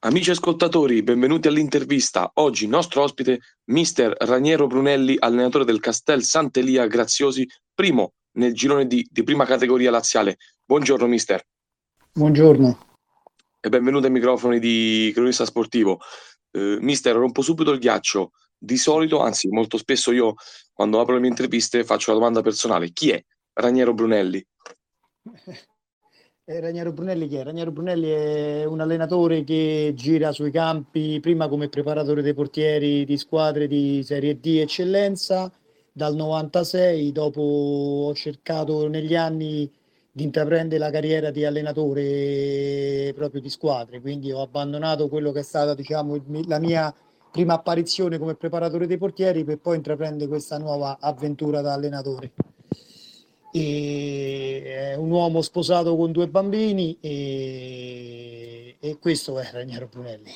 Amici ascoltatori, benvenuti all'intervista. Oggi nostro ospite, mister Raniero Brunelli, allenatore del Castel Sant'Elia Graziosi, primo nel girone di, di prima categoria laziale. Buongiorno mister. Buongiorno. E benvenuto ai microfoni di Cronista Sportivo. Uh, mister, rompo subito il ghiaccio. Di solito, anzi molto spesso io quando apro le mie interviste faccio la domanda personale. Chi è Raniero Brunelli? Eh, Raniero Brunelli chi è? Raniero Brunelli è un allenatore che gira sui campi prima come preparatore dei portieri di squadre di Serie D eccellenza dal 96, dopo ho cercato negli anni di intraprendere la carriera di allenatore proprio di squadre, quindi ho abbandonato quello che è stata diciamo, la mia prima apparizione come preparatore dei portieri per poi intraprendere questa nuova avventura da allenatore e è un uomo sposato con due bambini e, e questo è Raniero Brunelli.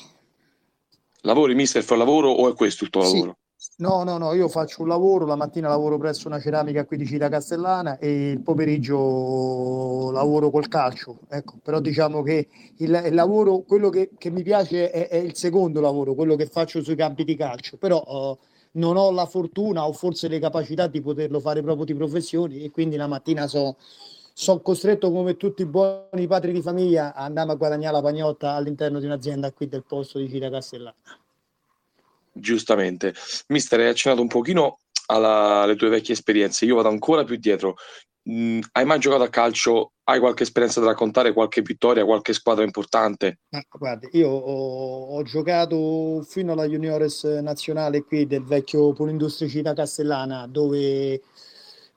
Lavori mister, fa lavoro o è questo il tuo sì. lavoro? No, no, no, io faccio un lavoro, la mattina lavoro presso una ceramica qui di Cita Castellana e il pomeriggio lavoro col calcio, ecco, però diciamo che il, il lavoro, quello che, che mi piace è, è, il secondo lavoro, quello che faccio sui campi di calcio, però uh, non ho la fortuna o forse le capacità di poterlo fare proprio di professioni e quindi la mattina so, sono costretto come tutti i buoni padri di famiglia a andare a guadagnare la pagnotta all'interno di un'azienda qui del posto di Cita Castellana. Giustamente. Mister, hai accennato un pochino alla, alle tue vecchie esperienze, io vado ancora più dietro. Mm, hai mai giocato a calcio? Hai qualche esperienza da raccontare, qualche vittoria, qualche squadra importante? Ah, guarda, io ho, ho, giocato fino alla juniores nazionale qui del vecchio Polindustria Cita Castellana, dove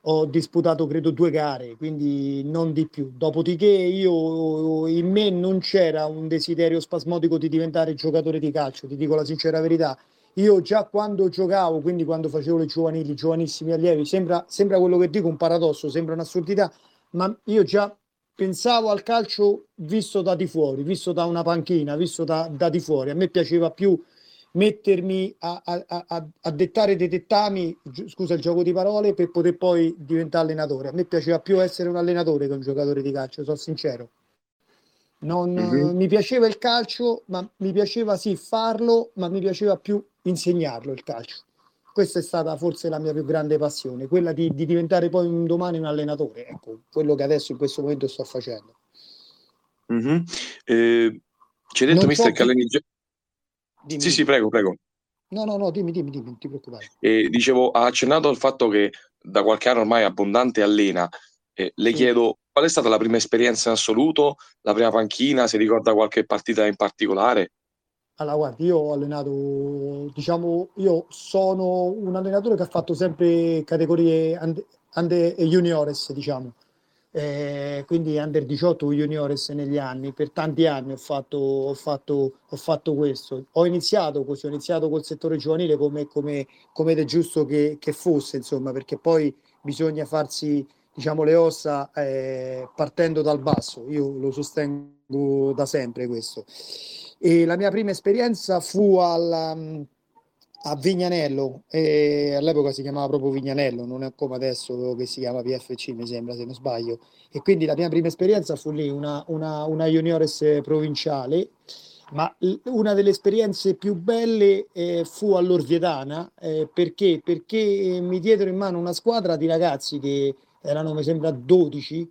ho disputato credo due gare, quindi non di più. Dopodiché io in me non c'era un desiderio spasmodico di diventare giocatore di calcio, ti dico la sincera verità io già quando giocavo, quindi quando facevo le giovanili, giovanissimi allievi, sembra, sembra quello che dico un paradosso, sembra un'assurdità, ma io già pensavo al calcio visto da di fuori, visto da una panchina, visto da, da di fuori. A me piaceva più mettermi a, a, a, a, dettare dei dettami, scusa il gioco di parole, per poter poi diventare allenatore. A me piaceva più essere un allenatore che un giocatore di calcio, sono sincero. Non, mm-hmm. Mi piaceva il calcio, ma mi piaceva sì farlo, ma mi piaceva più insegnarlo il calcio. Questa è stata forse la mia più grande passione, quella di, di diventare poi un domani un allenatore. Ecco, quello che adesso in questo momento sto facendo. Mm-hmm. Eh, ci hai detto, non mister, so che alleni già... Dimmi. Sì, sì, prego, prego. No, no, no, dimmi, dimmi, dimmi, non ti preoccupare. Eh, dicevo, ha accennato al fatto che da qualche anno ormai abbondante allena. Eh, le sì. chiedo qual è stata la prima esperienza in assoluto, la prima panchina, se ricorda qualche partita in particolare? Allora, guardi, io ho allenato, diciamo, io sono un allenatore che ha fatto sempre categorie under, juniores, diciamo, eh, quindi under 18 juniores negli anni, per tanti anni ho fatto, ho fatto, ho fatto questo. Ho iniziato così, ho iniziato col settore giovanile come, come, come è giusto che, che, fosse, insomma, perché poi bisogna farsi, diciamo, le ossa eh, partendo dal basso, io lo sostengo da sempre questo. E la mia prima esperienza fu al, mm, a Vignanello, e all'epoca si chiamava proprio Vignanello, non è come adesso che si chiama PFC, mi sembra, se non sbaglio. E quindi la mia prima esperienza fu lì, una, una, una juniores provinciale, ma una delle esperienze più belle eh, fu all'Orvietana, eh, perché? Perché mi diedero in mano una squadra di ragazzi che erano, mi sembra, 12,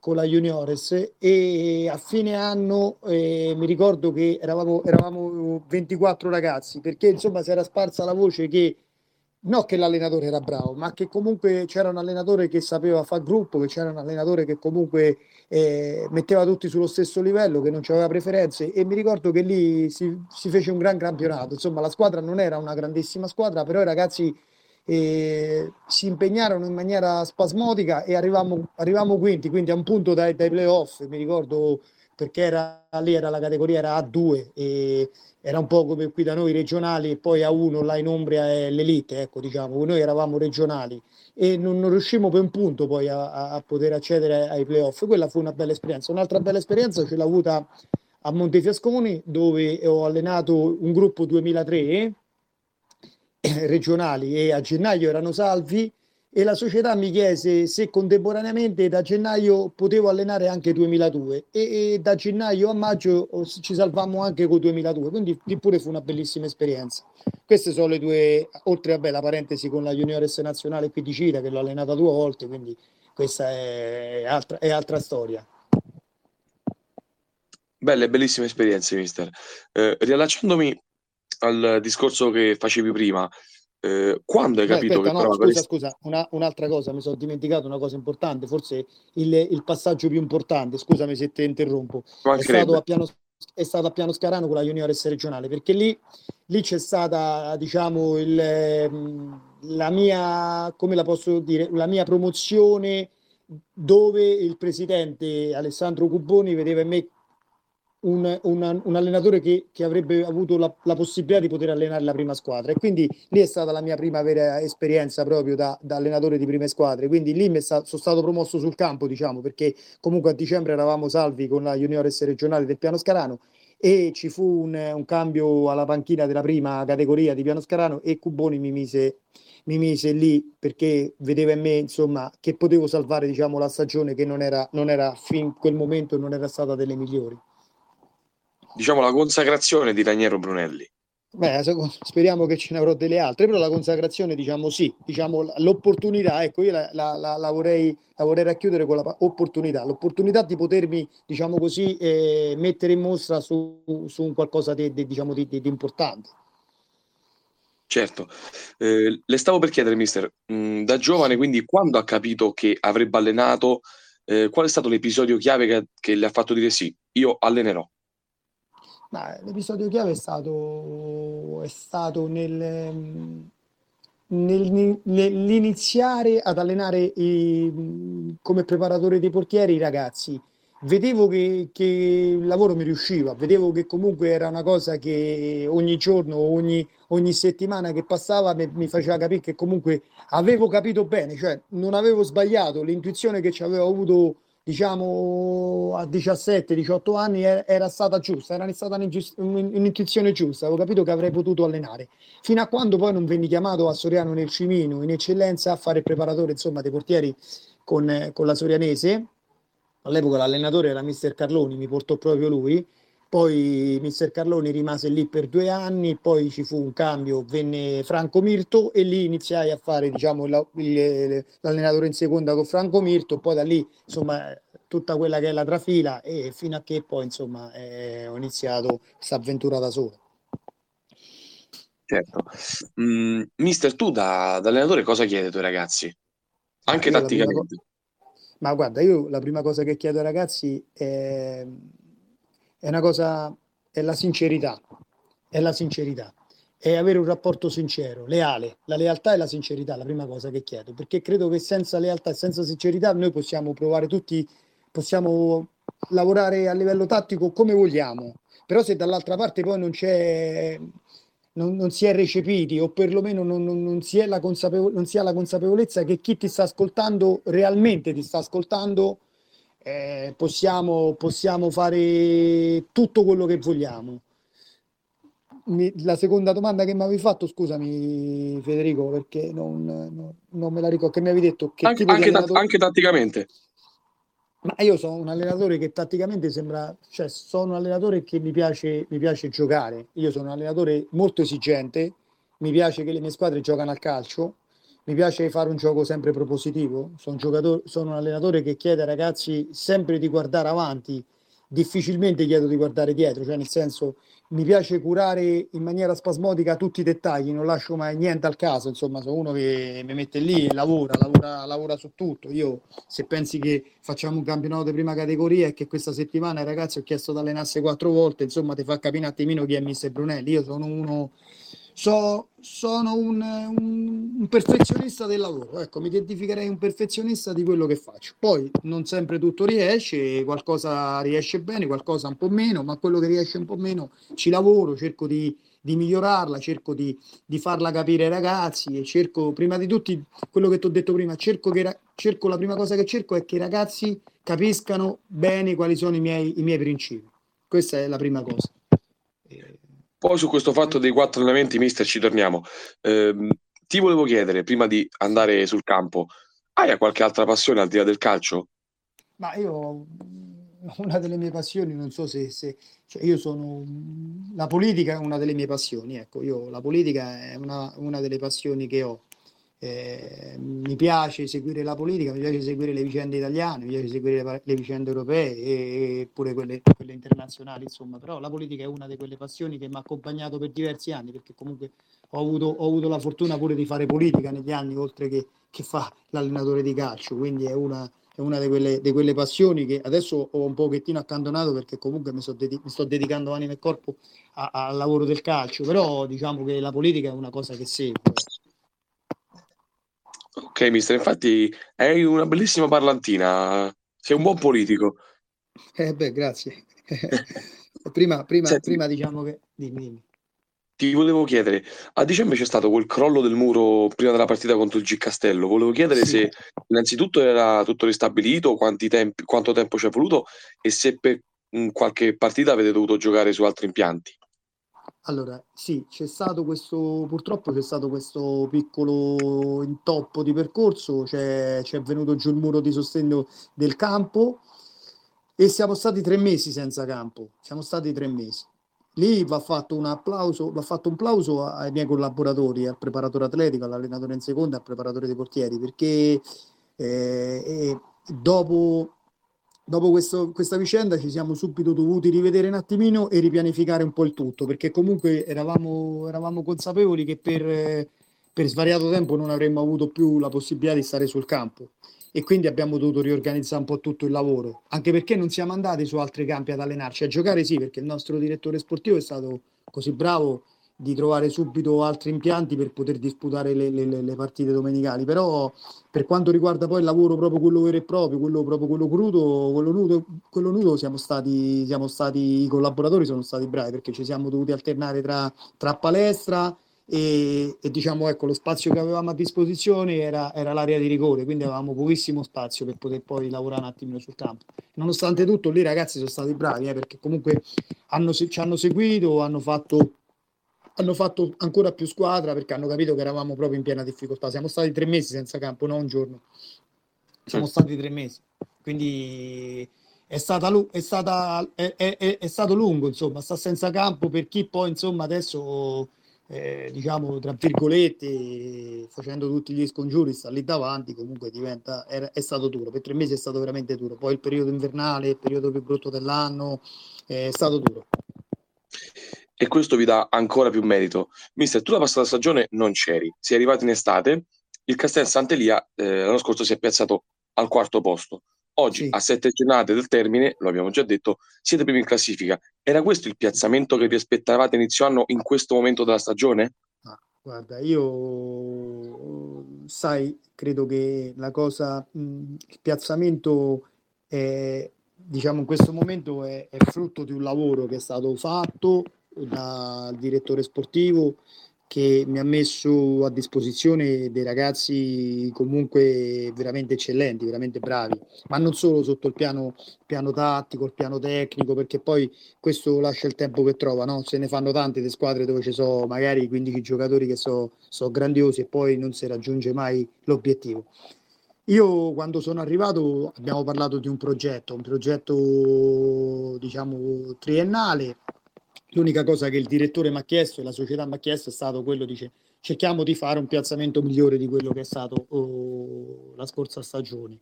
con la Juniores e a fine anno eh, mi ricordo che eravamo, eravamo 24 ragazzi perché insomma si era sparsa la voce che non che l'allenatore era bravo, ma che comunque c'era un allenatore che sapeva fare gruppo, che c'era un allenatore che comunque eh, metteva tutti sullo stesso livello, che non aveva preferenze e mi ricordo che lì si, si fece un gran campionato. Insomma, la squadra non era una grandissima squadra, però i ragazzi e si impegnarono in maniera spasmodica e arrivavamo, arrivavamo quinti, quindi a un punto dai, dai playoff, mi ricordo perché era, lì era la categoria era A2 e era un po' come qui da noi regionali e poi A1 là in Umbria è l'elite, ecco diciamo, noi eravamo regionali e non, non riuscimmo per un punto poi a, a, poter accedere ai playoff, quella fu una bella esperienza. Un'altra bella esperienza ce l'ho avuta a Montefiasconi dove ho allenato un gruppo 2003 regionali e a gennaio erano salvi e la società mi chiese se contemporaneamente da gennaio potevo allenare anche 2002 e, e da gennaio a maggio oh, ci salvammo anche con 2002, quindi pure fu una bellissima esperienza. Queste sono le due, oltre a la parentesi con la juniores nazionale qui di Cira che l'ho allenata due volte, quindi questa è altra, è altra storia. Belle, bellissime esperienze, mister. Eh, riallacciandomi al discorso che facevi prima, eh, quando hai capito aspetta, che no, scusa, scusa, una, un'altra cosa, mi sono dimenticato una cosa importante, forse il, il passaggio più importante, scusami se ti interrompo, è stato, a piano, è stato a Piano Scarano con la Juniores regionale, perché lì, lì c'è stata, diciamo, il, ehm, la mia, come la posso dire, la mia promozione dove il presidente Alessandro Cuboni vedeva in me un, un, un allenatore che, che, avrebbe avuto la, la, possibilità di poter allenare la prima squadra. E quindi lì è stata la mia prima vera esperienza proprio da, da allenatore di prime squadre. Quindi lì sta, sono stato promosso sul campo diciamo perché comunque a dicembre eravamo salvi con la juniores regionale del Piano Scarano e ci fu un, un cambio alla panchina della prima categoria di Piano Scarano e Cuboni mi mise mi mise lì perché vedeva in me insomma che potevo salvare diciamo la stagione che non era, non era fin quel momento non era stata delle migliori diciamo, la consacrazione di Raniero Brunelli. Beh, speriamo che ce ne avrò delle altre, però la consacrazione, diciamo sì, diciamo l'opportunità, ecco, io la, la, la, la, vorrei, vorrei racchiudere con l'opportunità, l'opportunità di potermi, diciamo così, eh, mettere in mostra su, su un qualcosa di, di, diciamo, di, di importante. Certo, eh, le stavo per chiedere, mister, mh, mm, da giovane, quindi quando ha capito che avrebbe allenato, eh, qual è stato l'episodio chiave che, che le ha fatto dire sì, io allenerò? Ma l'episodio chiave è stato, è stato nel, nel, nell'iniziare ad allenare i, come preparatore dei portieri i ragazzi. Vedevo che, che, il lavoro mi riusciva, vedevo che comunque era una cosa che ogni giorno, ogni, ogni settimana che passava mi, mi, faceva capire che comunque avevo capito bene, cioè non avevo sbagliato, l'intuizione che ci avevo avuto diciamo a 17-18 anni era stata giusta, era stata un'intuizione giusta, avevo capito che avrei potuto allenare, fino a quando poi non venni chiamato a Soriano nel Cimino in eccellenza a fare il preparatore insomma dei portieri con, con la Sorianese, all'epoca l'allenatore era mister Carloni, mi portò proprio lui, poi mister Carloni rimase lì per due anni, poi ci fu un cambio, venne Franco Mirto e lì iniziai a fare diciamo, la, il, l'allenatore in seconda con Franco Mirto, poi da lì insomma tutta quella che è la trafila e fino a che poi insomma eh, ho iniziato questa avventura da solo. Certo. Mm, mister, tu da, da, allenatore cosa chiedi ai tuoi ragazzi? Anche tatticamente. Co- ma guarda, io la prima cosa che chiedo ai ragazzi è è una cosa, è la sincerità, è la sincerità, è avere un rapporto sincero, leale. La lealtà e la sincerità la prima cosa che chiedo, perché credo che senza lealtà e senza sincerità noi possiamo provare tutti, possiamo lavorare a livello tattico come vogliamo, però se dall'altra parte poi non c'è non, non, si è recepiti o perlomeno non, non, non, si è la consapevole, non si ha la consapevolezza che chi ti sta ascoltando realmente ti sta ascoltando eh, possiamo, possiamo fare tutto quello che vogliamo. Mi, la seconda domanda che mi avevi fatto, scusami Federico, perché non, non, non me la ricordo, che mi avevi detto che anche, anche, allenatore... anche tatticamente. Ma io sono un allenatore che tatticamente sembra, cioè sono un allenatore che mi piace, mi piace giocare. Io sono un allenatore molto esigente, mi piace che le mie squadre giocano al calcio, mi piace fare un gioco sempre propositivo, sono un, sono un allenatore che chiede ai ragazzi sempre di guardare avanti, difficilmente chiedo di guardare dietro, cioè nel senso mi piace curare in maniera spasmodica tutti i dettagli, non lascio mai niente al caso, insomma sono uno che mi mette lì e lavora, lavora, lavora su tutto. Io se pensi che facciamo un campionato di prima categoria e che questa settimana ai ragazzi ho chiesto di allenarsi quattro volte, insomma ti fa capire un attimino chi è Mister Brunelli, io sono uno So, sono un, un, un, perfezionista del lavoro, ecco, mi identificherei un perfezionista di quello che faccio. Poi non sempre tutto riesce, qualcosa riesce bene, qualcosa un po' meno, ma quello che riesce un po' meno ci lavoro, cerco di, di migliorarla, cerco di, di, farla capire ai ragazzi e cerco, prima di tutto, quello che ti ho detto prima, cerco, che, cerco la prima cosa che cerco è che i ragazzi capiscano bene quali sono i miei, i miei principi. Questa è la prima cosa. Poi su questo fatto dei quattro allenamenti, mister, ci torniamo. Eh, ti volevo chiedere, prima di andare sul campo, hai qualche altra passione al di là del calcio? Ma io, una delle mie passioni, non so se, se cioè io sono, la politica è una delle mie passioni, ecco, io la politica è una, una delle passioni che ho. Eh, mi piace seguire la politica, mi piace seguire le vicende italiane, mi piace seguire le, le vicende europee e, e pure quelle, quelle, internazionali, insomma, però la politica è una di quelle passioni che mi ha accompagnato per diversi anni, perché comunque ho avuto, ho avuto la fortuna pure di fare politica negli anni, oltre che, che fa l'allenatore di calcio, quindi è una, è una di quelle, di quelle, passioni che adesso ho un pochettino accantonato perché comunque mi, so dedi- mi sto dedicando anima e corpo al lavoro del calcio, però diciamo che la politica è una cosa che seguo. Ok, mister, infatti hai una bellissima parlantina, sei un buon politico. Eh beh, grazie. prima, prima, Senti, prima diciamo che... Dimmi, dimmi. Ti volevo chiedere, a dicembre c'è stato quel crollo del muro prima della partita contro il G Castello. Volevo chiedere sì. se innanzitutto era tutto ristabilito, tempi, quanto tempo ci è voluto e se per qualche partita avete dovuto giocare su altri impianti. Allora, sì, c'è stato questo, purtroppo c'è stato questo piccolo intoppo di percorso, c'è, c'è venuto giù il muro di sostegno del campo e siamo stati tre mesi senza campo, siamo stati tre mesi. Lì va fatto un applauso, va fatto un plauso ai miei collaboratori, al preparatore atletico, all'allenatore in seconda, al preparatore dei portieri, perché eh, dopo dopo questo, questa vicenda ci siamo subito dovuti rivedere un attimino e ripianificare un po' il tutto, perché comunque eravamo, eravamo consapevoli che per, per svariato tempo non avremmo avuto più la possibilità di stare sul campo. E quindi abbiamo dovuto riorganizzare un po' tutto il lavoro, anche perché non siamo andati su altri campi ad allenarci, a giocare sì, perché il nostro direttore sportivo è stato così bravo di trovare subito altri impianti per poter disputare le, le, le, partite domenicali. Però per quanto riguarda poi il lavoro proprio quello vero e proprio, quello proprio quello crudo, quello nudo, quello nudo siamo stati, siamo stati, i collaboratori sono stati bravi perché ci siamo dovuti alternare tra, tra palestra e, e, diciamo ecco lo spazio che avevamo a disposizione era, era, l'area di rigore, quindi avevamo pochissimo spazio per poter poi lavorare un attimino sul campo. Nonostante tutto, lì ragazzi sono stati bravi eh, perché comunque hanno, ci hanno seguito, hanno fatto hanno fatto ancora più squadra perché hanno capito che eravamo proprio in piena difficoltà. Siamo stati tre mesi senza campo, non un giorno. Siamo certo. stati tre mesi. Quindi è, stata, è, stata, è, è, è, stato lungo, insomma, sta senza campo per chi poi, insomma, adesso, eh, diciamo, tra virgolette, facendo tutti gli scongiuri, sta lì davanti, comunque diventa, è, stato duro. Per tre mesi è stato veramente duro. Poi il periodo invernale, il periodo più brutto dell'anno, è stato duro e questo vi dà ancora più merito. Mister, tu la passata stagione non c'eri, sei arrivato in estate, il Castel Sant'Elia eh, l'anno scorso si è piazzato al quarto posto. Oggi, sì. a sette giornate del termine, lo abbiamo già detto, siete primi in classifica. Era questo il piazzamento che vi aspettavate inizio anno in questo momento della stagione? Ah, guarda, io sai, credo che la cosa, mh, il piazzamento è, diciamo in questo momento è, è frutto di un lavoro che è stato fatto dal direttore sportivo che mi ha messo a disposizione dei ragazzi comunque veramente eccellenti, veramente bravi, ma non solo sotto il piano, piano tattico, il piano tecnico, perché poi questo lascia il tempo che trova, no? se ne fanno tante di squadre dove ci sono magari 15 giocatori che sono so grandiosi e poi non si raggiunge mai l'obiettivo. Io quando sono arrivato abbiamo parlato di un progetto, un progetto diciamo triennale L'unica cosa che il direttore mi ha chiesto e la società mi ha chiesto è stato quello di cerchiamo di fare un piazzamento migliore di quello che è stato oh, la scorsa stagione.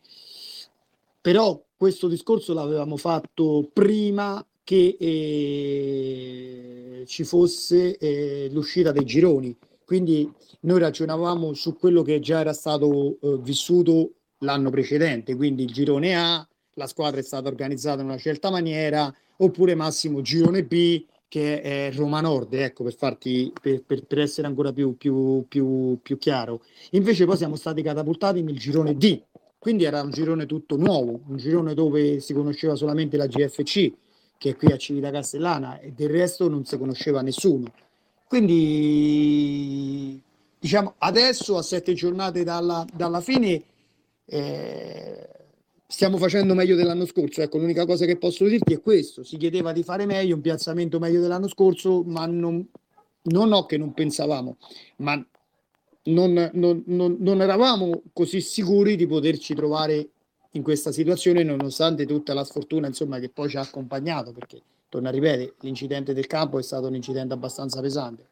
Però questo discorso l'avevamo fatto prima che eh, ci fosse eh, l'uscita dei gironi. Quindi noi ragionavamo su quello che già era stato eh, vissuto l'anno precedente, quindi il girone A, la squadra è stata organizzata in una certa maniera, oppure massimo girone B, che è Roma Nord, ecco, per, farti, per, per, per essere ancora più, più, più, più chiaro. Invece poi siamo stati catapultati nel girone D, quindi era un girone tutto nuovo, un girone dove si conosceva solamente la GFC, che è qui a Civita Castellana, e del resto non si conosceva nessuno. Quindi, diciamo, adesso a sette giornate dalla, dalla fine... Eh, stiamo facendo meglio dell'anno scorso. Ecco, l'unica cosa che posso dirti è questo: si chiedeva di fare meglio, un piazzamento meglio dell'anno scorso, ma non, non ho che non pensavamo, ma non, non, non, eravamo così sicuri di poterci trovare in questa situazione nonostante tutta la sfortuna insomma, che poi ci ha accompagnato perché torna a ripetere l'incidente del campo è stato un incidente abbastanza pesante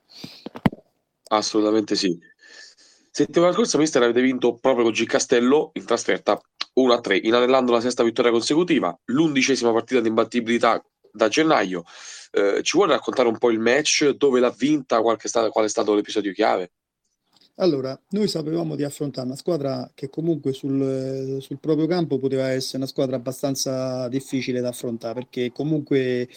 assolutamente sì settimana scorsa mister avete vinto proprio con G Castello in trasferta 1-3 inanellando la sesta vittoria consecutiva l'undicesima partita di imbattibilità da gennaio. Eh, ci vuole raccontare un po' il match dove l'ha vinta qual è stato, qual è stato l'episodio chiave allora, noi sapevamo di affrontare una squadra che comunque sul, sul, proprio campo poteva essere una squadra abbastanza difficile da affrontare perché comunque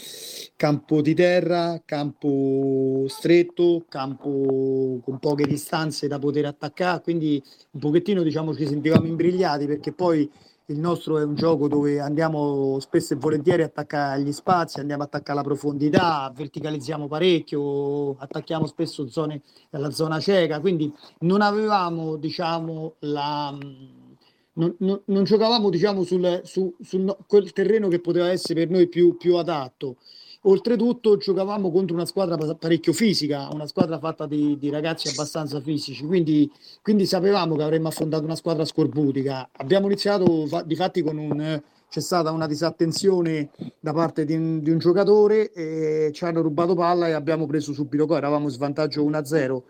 campo di terra, campo stretto, campo con poche distanze da poter attaccare, quindi un pochettino diciamo ci sentivamo imbrigliati perché poi il nostro è un gioco dove andiamo spesso e volentieri a attaccare gli spazi, andiamo a attaccare la profondità, verticalizziamo parecchio, attacchiamo spesso zone la zona cieca, quindi non avevamo, diciamo, la... Non, non, non giocavamo diciamo, sul, su, su quel terreno che poteva essere per noi più, più adatto. Oltretutto giocavamo contro una squadra parecchio fisica, una squadra fatta di, di ragazzi abbastanza fisici, quindi, quindi, sapevamo che avremmo affrontato una squadra scorbutica. Abbiamo iniziato fa, di fatti con un... C'è stata una disattenzione da parte di un, di un giocatore, ci hanno rubato palla e abbiamo preso subito gol, eravamo in svantaggio 1-0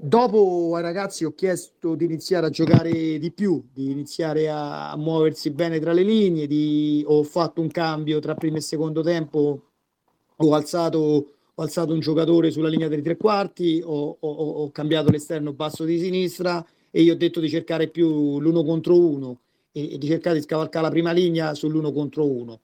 Dopo ai ragazzi ho chiesto di iniziare a giocare di più, di iniziare a, muoversi bene tra le linee, di, ho fatto un cambio tra primo e secondo tempo, ho alzato, ho alzato un giocatore sulla linea dei tre quarti, ho, ho, ho cambiato l'esterno basso di sinistra e gli ho detto di cercare più l'uno contro uno e, e di cercare di scavalcare la prima linea sull'uno contro uno.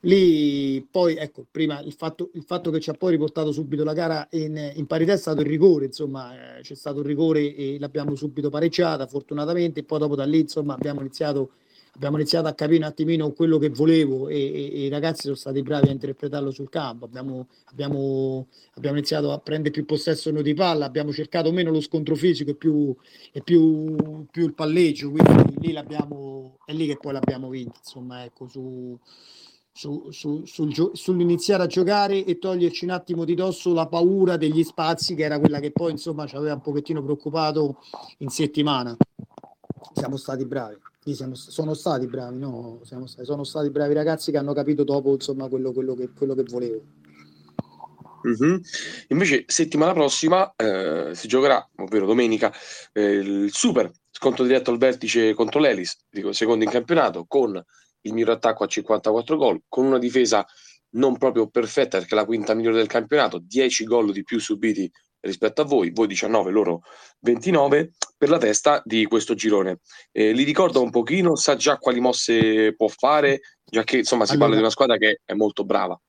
Lì poi, ecco, prima il fatto, il fatto che ci ha poi riportato subito la gara in, in parità è stato il rigore, insomma, eh, c'è stato il rigore e l'abbiamo subito pareggiata, fortunatamente, e poi dopo da lì, insomma, abbiamo iniziato, abbiamo iniziato a capire un attimino quello che volevo e, e, e, i ragazzi sono stati bravi a interpretarlo sul campo, abbiamo, abbiamo, abbiamo iniziato a prendere più possesso noi di palla, abbiamo cercato meno lo scontro fisico e più, e più, più il palleggio, quindi lì l'abbiamo, è lì che poi l'abbiamo vinta, insomma, ecco, su su, su, sul, sull'iniziare a giocare e toglierci un attimo di dosso la paura degli spazi, che era quella che poi insomma ci aveva un pochettino preoccupato in settimana. Siamo stati bravi. Siamo, sono stati bravi, no? Siamo sono stati bravi ragazzi che hanno capito dopo insomma quello, quello, che, quello che volevo. Mm-hmm. Invece, settimana prossima eh, si giocherà, ovvero domenica, eh, il super scontro diretto al vertice contro l'Elis, dico, secondo in campionato, con il miglior attacco a 54 gol, con una difesa non proprio perfetta perché è la quinta migliore del campionato, 10 gol di più subiti rispetto a voi, voi 19, loro 29, per la testa di questo girone. Eh, li ricorda un pochino, sa già quali mosse può fare, già che insomma si allora, parla di una squadra che è molto brava.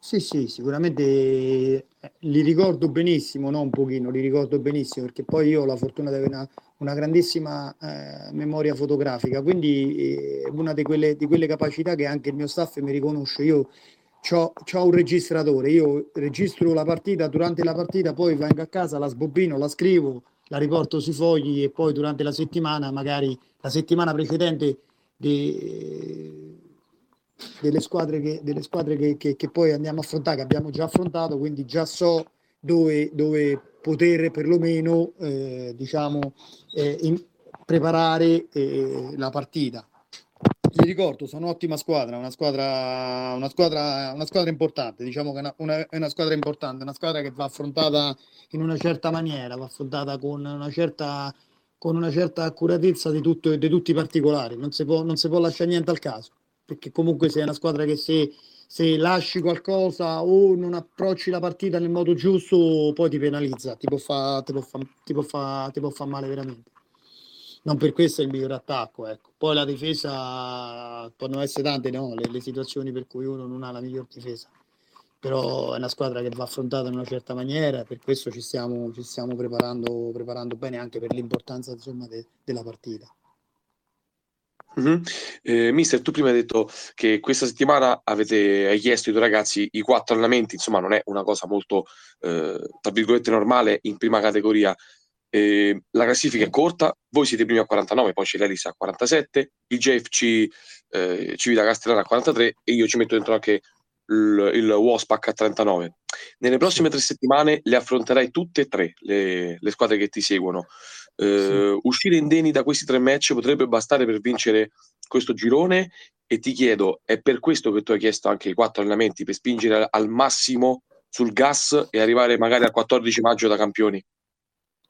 Sì, sì, sicuramente eh, li ricordo benissimo, non un pochino, li ricordo benissimo perché poi io ho la fortuna di avere una, una grandissima eh, memoria fotografica, quindi eh, una di quelle, di quelle, capacità che anche il mio staff mi riconosce. Io ho un registratore, io registro la partita durante la partita, poi vengo a casa, la sbobbino, la scrivo, la riporto sui fogli e poi durante la settimana, magari la settimana precedente, di, delle squadre, che, delle squadre che, che, che, poi andiamo a affrontare, che abbiamo già affrontato, quindi già so dove, dove poter perlomeno eh, diciamo, eh, in, preparare eh, la partita. Vi ricordo, sono un'ottima squadra, una squadra, una squadra, una squadra importante, diciamo che è una, una, una squadra importante, una squadra che va affrontata in una certa maniera, va affrontata con una certa, con una certa accuratezza di, tutto, di tutti i particolari, non si, può, non si può lasciare niente al caso perché comunque sei una squadra che se, se lasci qualcosa o non approcci la partita nel modo giusto, poi ti penalizza, ti può fare fa, fa, fa, fa male veramente. Non per questo è il miglior attacco, ecco. Poi la difesa possono essere tante no? le, le situazioni per cui uno non ha la miglior difesa però è una squadra che va affrontata in una certa maniera, per questo ci stiamo, ci stiamo preparando, preparando, bene anche per l'importanza insomma, de, della partita. Mm-hmm. Eh, mister, tu prima hai detto che questa settimana avete hai chiesto ai tuoi ragazzi i quattro allenamenti, insomma non è una cosa molto, eh, tra virgolette, normale in prima categoria. Eh, la classifica è corta, voi siete primi a 49, poi c'è l'Elis a 47, il JFC eh, Civita Castellana a 43 e io ci metto dentro anche il, il Wasp H39. Nelle prossime tre settimane le affronterai tutte e tre le, le squadre che ti seguono. Eh, sì. Uscire indeni da questi tre match potrebbe bastare per vincere questo girone e ti chiedo, è per questo che tu hai chiesto anche i quattro allenamenti, per spingere al massimo sul gas e arrivare magari al 14 maggio da campioni?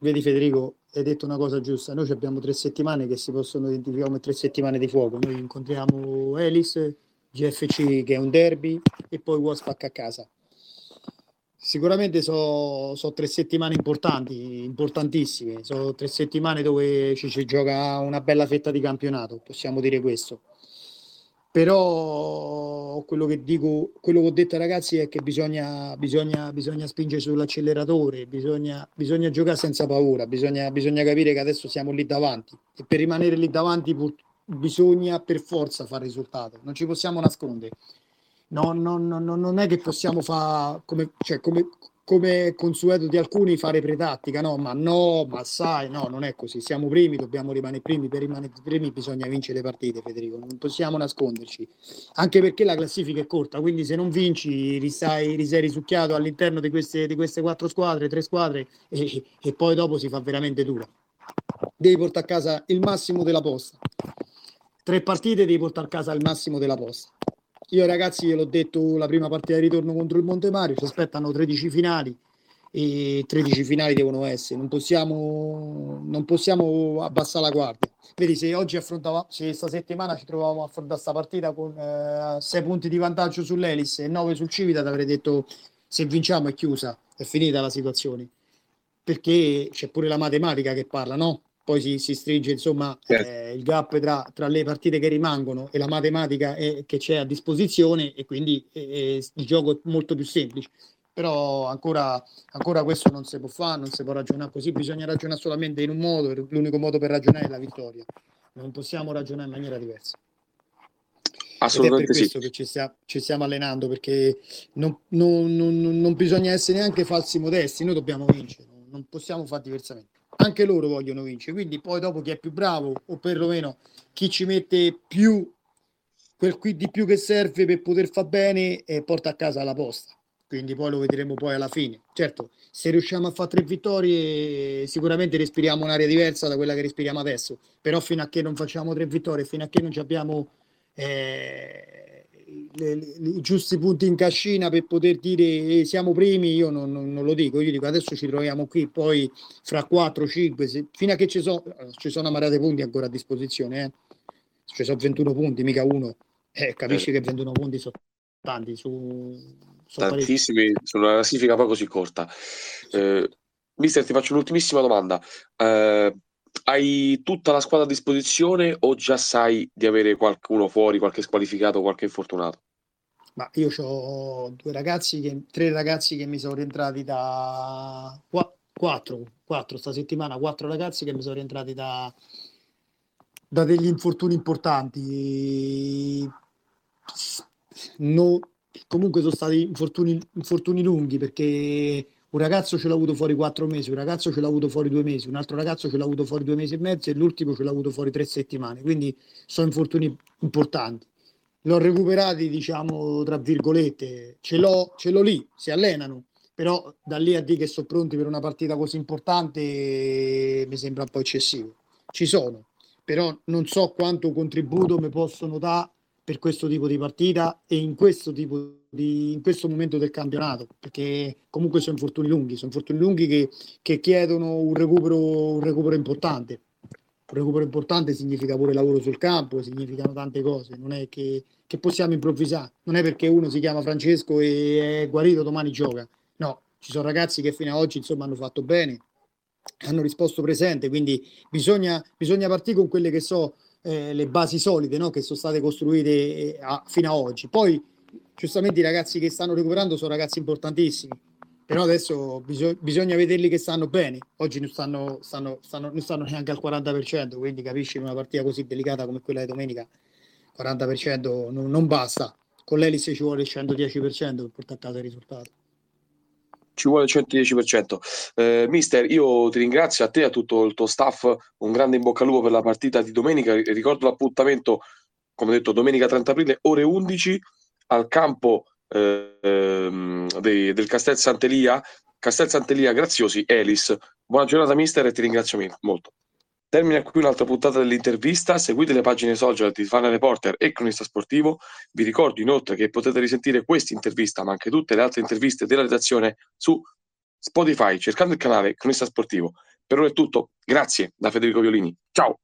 Vedi Federico, hai detto una cosa giusta, noi abbiamo tre settimane che si possono identificare come tre settimane di fuoco, noi incontriamo Elis, GFC che è un derby e poi Waspac a casa. Sicuramente sono so tre settimane importanti, importantissime, sono tre settimane dove ci si gioca una bella fetta di campionato, possiamo dire questo. Però quello che dico, quello che ho detto ai ragazzi è che bisogna, bisogna, bisogna spingere sull'acceleratore, bisogna, bisogna giocare senza paura, bisogna, bisogna capire che adesso siamo lì davanti e per rimanere lì davanti bisogna per forza fare risultato, non ci possiamo nascondere. No, no, no, non è che possiamo fare come, cioè, come, come consueto di alcuni fare pretattica, no, ma no, ma sai, no, non è così. Siamo primi, dobbiamo rimanere primi. Per rimanere primi bisogna vincere le partite, Federico. Non possiamo nasconderci, anche perché la classifica è corta. Quindi, se non vinci, ristai, risei risucchiato all'interno di queste, di queste quattro squadre, tre squadre, e, e poi dopo si fa veramente dura. Devi portare a casa il massimo della posta tre partite devi portare a casa il massimo della posta. Io ragazzi gliel'ho detto la prima partita di ritorno contro il Monte Mario, ci aspettano 13 finali e 13 finali devono essere, non possiamo, non possiamo abbassare la guardia. Vedi, se oggi affrontavamo, se questa settimana ci trovavamo a affrontare questa partita con 6 eh, punti di vantaggio sull'Elis e 9 sul Civitat, avrei detto se vinciamo è chiusa, è finita la situazione. Perché c'è pure la matematica che parla, no? Poi si, si stringe insomma certo. eh, il gap tra, tra, le partite che rimangono e la matematica è, che c'è a disposizione e quindi eh, il gioco è molto più semplice. Però ancora, ancora questo non si può fare, non si può ragionare così, bisogna ragionare solamente in un modo, l'unico modo per ragionare è la vittoria, non possiamo ragionare in maniera diversa. Assolutamente Ed è per questo sì. che ci, stia, ci, stiamo allenando, perché non, non, non, non bisogna essere neanche falsi modesti, noi dobbiamo vincere, non possiamo fare diversamente anche loro vogliono vincere. Quindi poi dopo chi è più bravo o perlomeno chi ci mette più quel qui di più che serve per poter far bene e porta a casa la posta. Quindi poi lo vedremo poi alla fine. Certo, se riusciamo a fare tre vittorie, sicuramente respiriamo un'area diversa da quella che respiriamo adesso. Però fino a che non facciamo tre vittorie, fino a che non abbiamo eh, i giusti punti in cascina per poter dire eh, siamo primi, io non, non, non, lo dico, io dico adesso ci troviamo qui, poi fra 4-5, fino a che ci sono, ci sono amarate punti ancora a disposizione, eh. ci sono 21 punti, mica uno, eh, capisci eh. che 21 punti sono tanti, su, sono tantissimi, su una classifica poi così corta. Eh, mister, ti faccio un'ultimissima domanda. Eh, hai tutta la squadra a disposizione o già sai di avere qualcuno fuori, qualche squalificato, qualche infortunato? Ma io ho due ragazzi, che, tre ragazzi che mi sono rientrati da quattro, quattro sta settimana, quattro ragazzi che mi sono rientrati da, da degli infortuni importanti. No, comunque sono stati infortuni, infortuni lunghi perché un ragazzo ce l'ha avuto fuori quattro mesi, un ragazzo ce l'ha avuto fuori due mesi, un altro ragazzo ce l'ha avuto fuori due mesi e mezzo e l'ultimo ce l'ha avuto fuori tre settimane. Quindi sono infortuni importanti. L'ho recuperati, diciamo, tra virgolette, ce l'ho, ce l'ho lì, si allenano, però da lì a dire che sono pronti per una partita così importante mi sembra un po' eccessivo. Ci sono, però non so quanto contributo mi possono dare per questo tipo di partita e in questo, tipo di, in questo momento del campionato, perché comunque sono infortuni lunghi, sono infortuni lunghi che, che chiedono un recupero, un recupero importante. Un recupero importante significa pure lavoro sul campo, significano tante cose, non è che, che possiamo improvvisare, non è perché uno si chiama Francesco e è guarito, domani gioca. No, ci sono ragazzi che fino ad oggi insomma hanno fatto bene, hanno risposto presente, quindi bisogna, bisogna partire con quelle che so eh, le basi solide no? che sono state costruite eh, a, fino ad oggi. Poi, giustamente, i ragazzi che stanno recuperando sono ragazzi importantissimi, però adesso bisog- bisogna vederli che stanno bene. Oggi non stanno, stanno, stanno, non stanno neanche al 40%, quindi capisci in una partita così delicata come quella di domenica, 40% non, non basta. Con l'Elis ci vuole il 110% per portare a casa il risultato ci vuole il 110%. Eh, mister, io ti ringrazio a te e a tutto il tuo staff, un grande in bocca al lupo per la partita di domenica. Ricordo l'appuntamento, come detto, domenica 30 aprile, ore 11 al campo eh, dei, del Castel Sant'Elia, Castel Sant'Elia Graziosi, Elis. Buona giornata mister e ti ringrazio molto. Termina qui un'altra puntata dell'intervista. Seguite le pagine social di Fana Reporter e Cronista Sportivo. Vi ricordo inoltre che potete risentire questa intervista, ma anche tutte le altre interviste della redazione su Spotify, cercando il canale Cronista Sportivo. Per ora è tutto. Grazie da Federico Violini. Ciao!